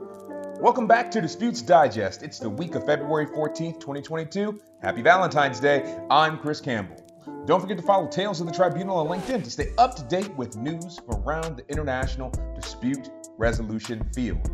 Welcome back to Disputes Digest. It's the week of February 14th, 2022. Happy Valentine's Day. I'm Chris Campbell. Don't forget to follow Tales of the Tribunal on LinkedIn to stay up to date with news around the international dispute resolution field.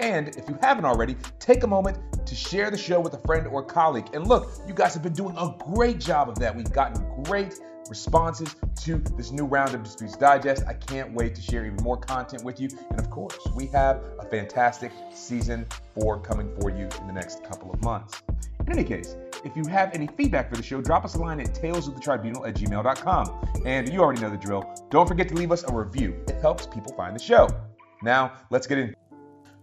And if you haven't already, take a moment to share the show with a friend or colleague. And look, you guys have been doing a great job of that. We've gotten great responses to this new round of Disputes Digest. I can't wait to share even more content with you. And of course, we have a fantastic season four coming for you in the next couple of months. In any case, if you have any feedback for the show, drop us a line at talesofthetribunal at gmail.com. And you already know the drill. Don't forget to leave us a review. It helps people find the show. Now, let's get in.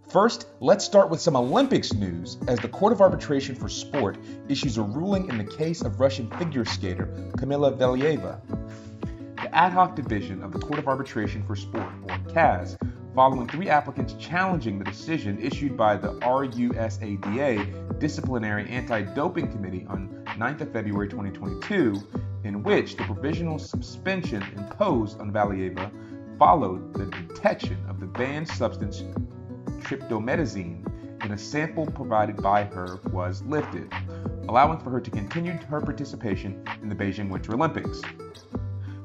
First, let's start with some Olympics news as the Court of Arbitration for Sport issues a ruling in the case of Russian figure skater Kamila Valieva. The ad hoc division of the Court of Arbitration for Sport, or CAS, following three applicants challenging the decision issued by the RUSADA Disciplinary Anti Doping Committee on 9th of February 2022, in which the provisional suspension imposed on Valieva followed the detection of the banned substance trimetazidine in a sample provided by her was lifted, allowing for her to continue her participation in the Beijing Winter Olympics.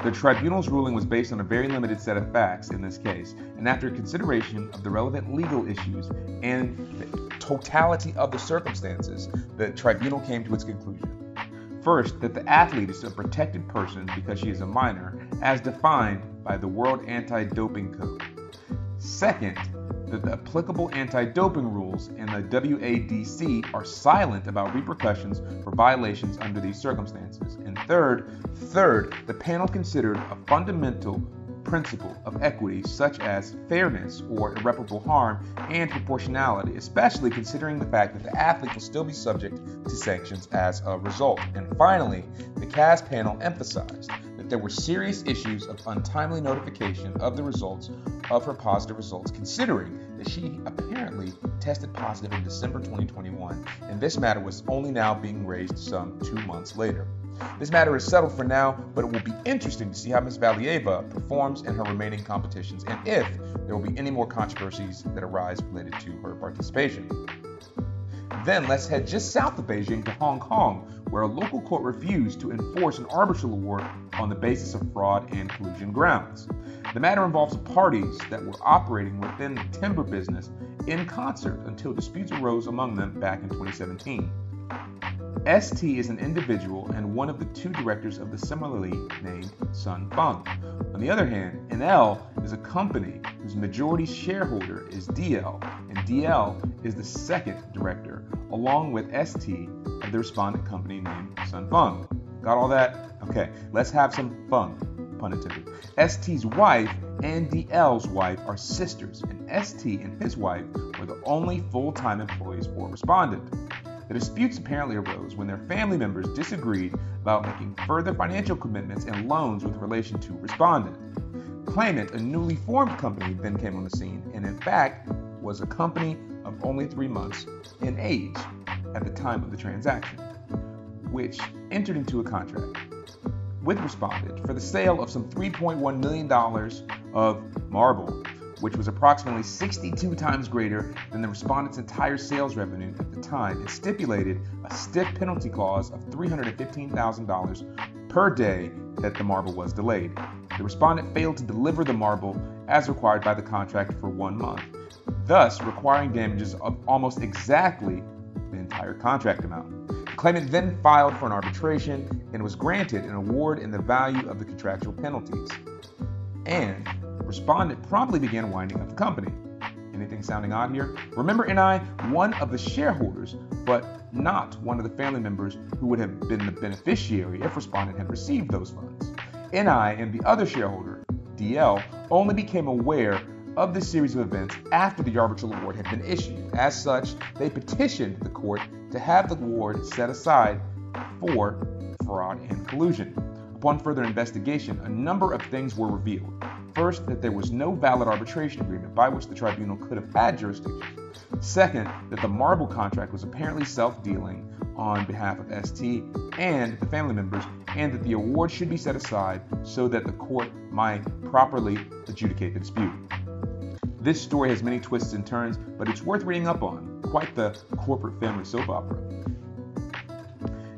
The tribunal's ruling was based on a very limited set of facts in this case, and after consideration of the relevant legal issues and the totality of the circumstances, the tribunal came to its conclusion. First, that the athlete is a protected person because she is a minor, as defined by the World Anti Doping Code. Second, that the applicable anti doping rules and the WADC are silent about repercussions for violations under these circumstances. And third, third, the panel considered a fundamental principle of equity such as fairness or irreparable harm and proportionality, especially considering the fact that the athlete will still be subject to sanctions as a result. And finally, the CAS panel emphasized there were serious issues of untimely notification of the results of her positive results, considering that she apparently tested positive in December 2021, and this matter was only now being raised some two months later. This matter is settled for now, but it will be interesting to see how Ms. Valieva performs in her remaining competitions and if there will be any more controversies that arise related to her participation. Then let's head just south of Beijing to Hong Kong, where a local court refused to enforce an arbitral award on the basis of fraud and collusion grounds. The matter involves parties that were operating within the timber business in concert until disputes arose among them back in 2017. ST is an individual and one of the two directors of the similarly named Sun Fung. On the other hand, NL is a company whose majority shareholder is DL, and DL is the second director, along with ST of the respondent company named Sun Fung. Got all that? Okay, let's have some fun, pun intended. ST's wife and DL's wife are sisters, and ST and his wife were the only full time employees for respondent. The disputes apparently arose when their family members disagreed about making further financial commitments and loans with relation to respondent. Claimant, a newly formed company, then came on the scene and, in fact, was a company of only three months in age at the time of the transaction, which entered into a contract with Respondent for the sale of some $3.1 million of marble which was approximately 62 times greater than the respondent's entire sales revenue at the time, and stipulated a stiff penalty clause of $315,000 per day that the marble was delayed. The respondent failed to deliver the marble as required by the contract for one month, thus requiring damages of almost exactly the entire contract amount. The claimant then filed for an arbitration and was granted an award in the value of the contractual penalties. And the respondent promptly began winding up the company. Anything sounding odd here? Remember NI, one of the shareholders, but not one of the family members who would have been the beneficiary if respondent had received those funds. NI and the other shareholder, DL, only became aware of this series of events after the arbitral award had been issued. As such, they petitioned the court to have the award set aside for fraud and collusion. Upon further investigation, a number of things were revealed. First, that there was no valid arbitration agreement by which the tribunal could have had jurisdiction. Second, that the marble contract was apparently self dealing on behalf of ST and the family members, and that the award should be set aside so that the court might properly adjudicate the dispute. This story has many twists and turns, but it's worth reading up on. Quite the corporate family soap opera.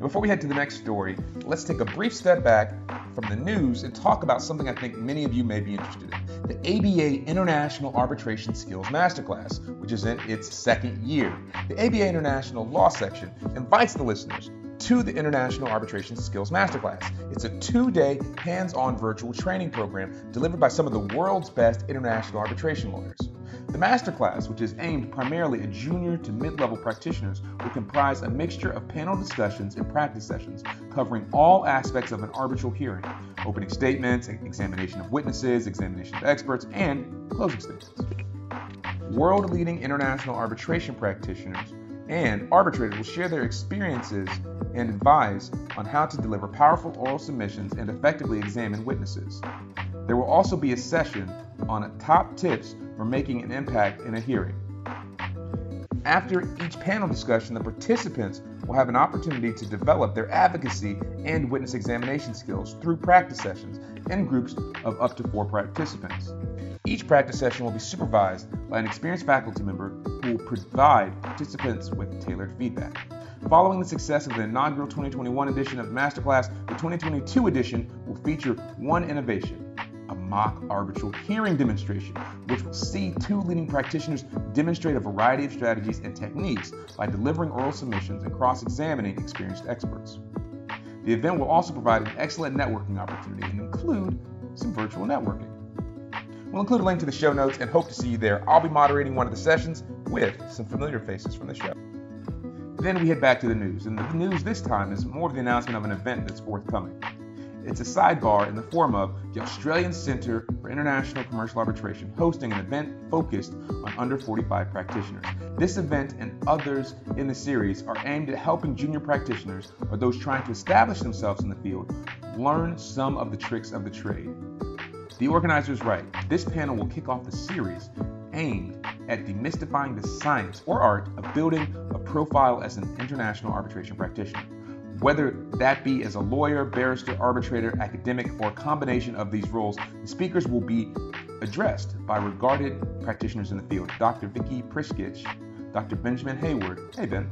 Before we head to the next story, let's take a brief step back from the news and talk about something I think many of you may be interested in the ABA International Arbitration Skills Masterclass, which is in its second year. The ABA International Law section invites the listeners to the International Arbitration Skills Masterclass. It's a two day hands on virtual training program delivered by some of the world's best international arbitration lawyers. The masterclass, which is aimed primarily at junior to mid level practitioners, will comprise a mixture of panel discussions and practice sessions covering all aspects of an arbitral hearing opening statements, examination of witnesses, examination of experts, and closing statements. World leading international arbitration practitioners and arbitrators will share their experiences and advise on how to deliver powerful oral submissions and effectively examine witnesses. There will also be a session on top tips for making an impact in a hearing. After each panel discussion, the participants will have an opportunity to develop their advocacy and witness examination skills through practice sessions in groups of up to four participants. Each practice session will be supervised by an experienced faculty member who will provide participants with tailored feedback. Following the success of the inaugural 2021 edition of Masterclass, the 2022 edition will feature one innovation mock arbitral hearing demonstration, which will see two leading practitioners demonstrate a variety of strategies and techniques by delivering oral submissions and cross examining experienced experts. The event will also provide an excellent networking opportunity and include some virtual networking. We'll include a link to the show notes and hope to see you there. I'll be moderating one of the sessions with some familiar faces from the show. Then we head back to the news, and the news this time is more of the announcement of an event that's forthcoming. It's a sidebar in the form of the Australian Centre for International Commercial Arbitration hosting an event focused on under 45 practitioners. This event and others in the series are aimed at helping junior practitioners or those trying to establish themselves in the field learn some of the tricks of the trade. The organizers write this panel will kick off the series aimed at demystifying the science or art of building a profile as an international arbitration practitioner. Whether that be as a lawyer, barrister, arbitrator, academic, or a combination of these roles, the speakers will be addressed by regarded practitioners in the field Dr. Vicky Priskich, Dr. Benjamin Hayward, hey Ben,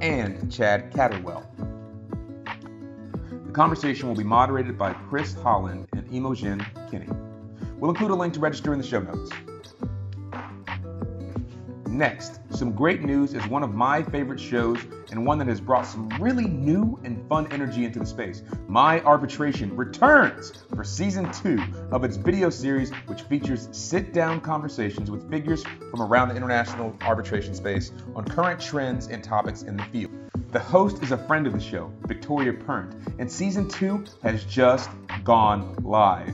and Chad Catterwell. The conversation will be moderated by Chris Holland and Imogen Kinney. We'll include a link to register in the show notes. Next, some great news is one of my favorite shows and one that has brought some really new and fun energy into the space. My Arbitration returns for season two of its video series, which features sit down conversations with figures from around the international arbitration space on current trends and topics in the field. The host is a friend of the show, Victoria Pernt, and season two has just gone live.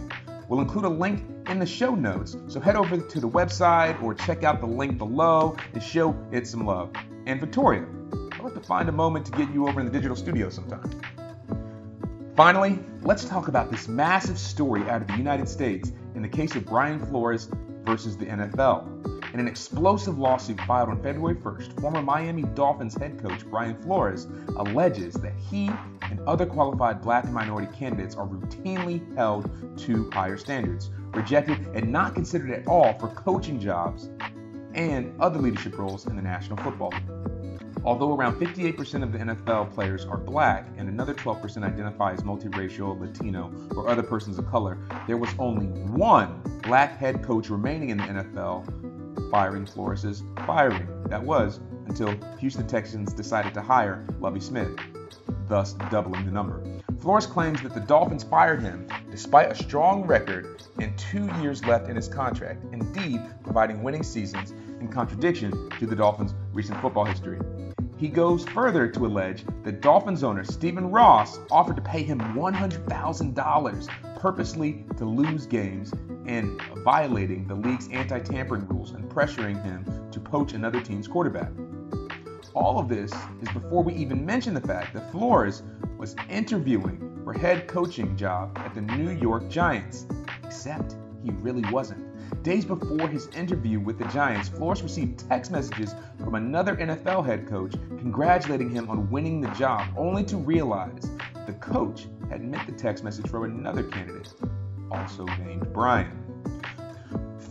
We'll include a link in the show notes, so head over to the website or check out the link below and show it some love. And Victoria, I'll have to find a moment to get you over in the digital studio sometime. Finally, let's talk about this massive story out of the United States in the case of Brian Flores versus the NFL. In an explosive lawsuit filed on February 1st, former Miami Dolphins head coach Brian Flores alleges that he and other qualified black and minority candidates are routinely held to higher standards, rejected, and not considered at all for coaching jobs and other leadership roles in the National Football League. Although around 58% of the NFL players are black and another 12% identify as multiracial, Latino, or other persons of color, there was only one black head coach remaining in the NFL firing Flores' firing. That was until Houston Texans decided to hire Lovie Smith, thus doubling the number. Flores claims that the Dolphins fired him despite a strong record and two years left in his contract, indeed providing winning seasons in contradiction to the Dolphins' recent football history. He goes further to allege that Dolphins owner Stephen Ross offered to pay him $100,000 purposely to lose games and violating the league's anti tampering rules and pressuring him to poach another team's quarterback. All of this is before we even mention the fact that Flores was interviewing for head coaching job at the New York Giants, except he really wasn't. Days before his interview with the Giants, Flores received text messages from another NFL head coach congratulating him on winning the job, only to realize the coach had meant the text message from another candidate, also named Brian.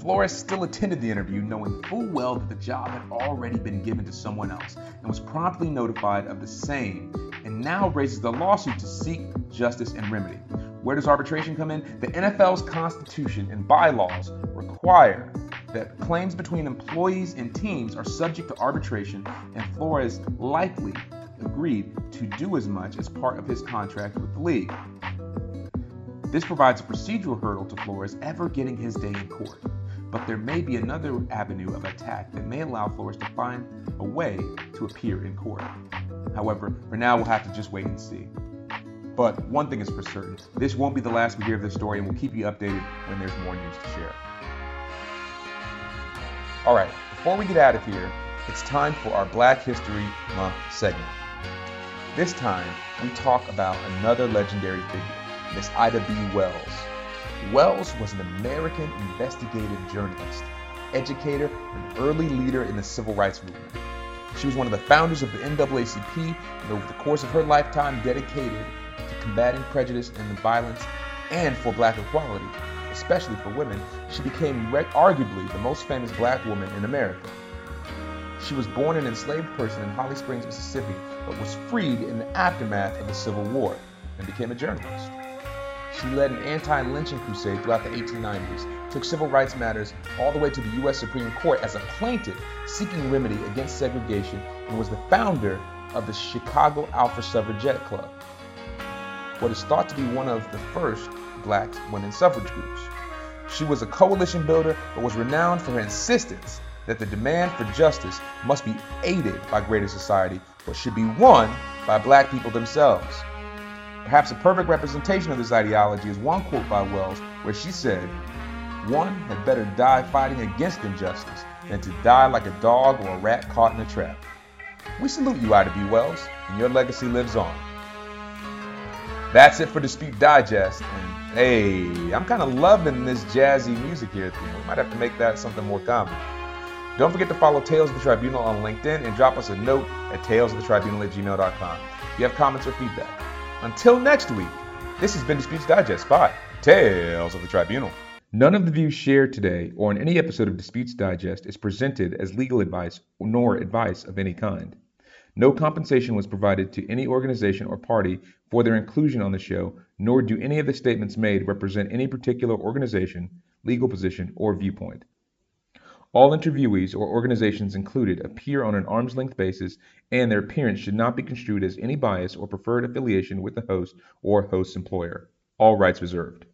Flores still attended the interview knowing full well that the job had already been given to someone else and was promptly notified of the same and now raises the lawsuit to seek justice and remedy. Where does arbitration come in? The NFL's constitution and bylaws require that claims between employees and teams are subject to arbitration, and Flores likely agreed to do as much as part of his contract with the league. This provides a procedural hurdle to Flores ever getting his day in court but there may be another avenue of attack that may allow Flores to find a way to appear in court. However, for now, we'll have to just wait and see. But one thing is for certain this won't be the last we hear of this story, and we'll keep you updated when there's more news to share. All right, before we get out of here, it's time for our Black History Month segment. This time, we talk about another legendary figure, Miss Ida B. Wells. Wells was an American investigative journalist, educator, and early leader in the civil rights movement. She was one of the founders of the NAACP and over the course of her lifetime dedicated to combating prejudice and violence and for black equality, especially for women, she became arguably the most famous black woman in America. She was born an enslaved person in Holly Springs, Mississippi, but was freed in the aftermath of the Civil War and became a journalist. She led an anti lynching crusade throughout the 1890s, took civil rights matters all the way to the U.S. Supreme Court as a plaintiff seeking remedy against segregation, and was the founder of the Chicago Alpha Suffragette Club, what is thought to be one of the first black women's suffrage groups. She was a coalition builder, but was renowned for her insistence that the demand for justice must be aided by greater society, but should be won by black people themselves. Perhaps a perfect representation of this ideology is one quote by Wells where she said, One had better die fighting against injustice than to die like a dog or a rat caught in a trap. We salute you, Ida B. Wells, and your legacy lives on. That's it for Dispute Digest. And hey, I'm kind of loving this jazzy music here. We might have to make that something more common. Don't forget to follow Tales of the Tribunal on LinkedIn and drop us a note at talesofthetribunal at gmail.com. If you have comments or feedback. Until next week, this has been Disputes Digest by Tales of the Tribunal. None of the views shared today or in any episode of Disputes Digest is presented as legal advice nor advice of any kind. No compensation was provided to any organization or party for their inclusion on the show, nor do any of the statements made represent any particular organization, legal position, or viewpoint. All interviewees or organizations included appear on an arm's length basis, and their appearance should not be construed as any bias or preferred affiliation with the host or host's employer. All rights reserved.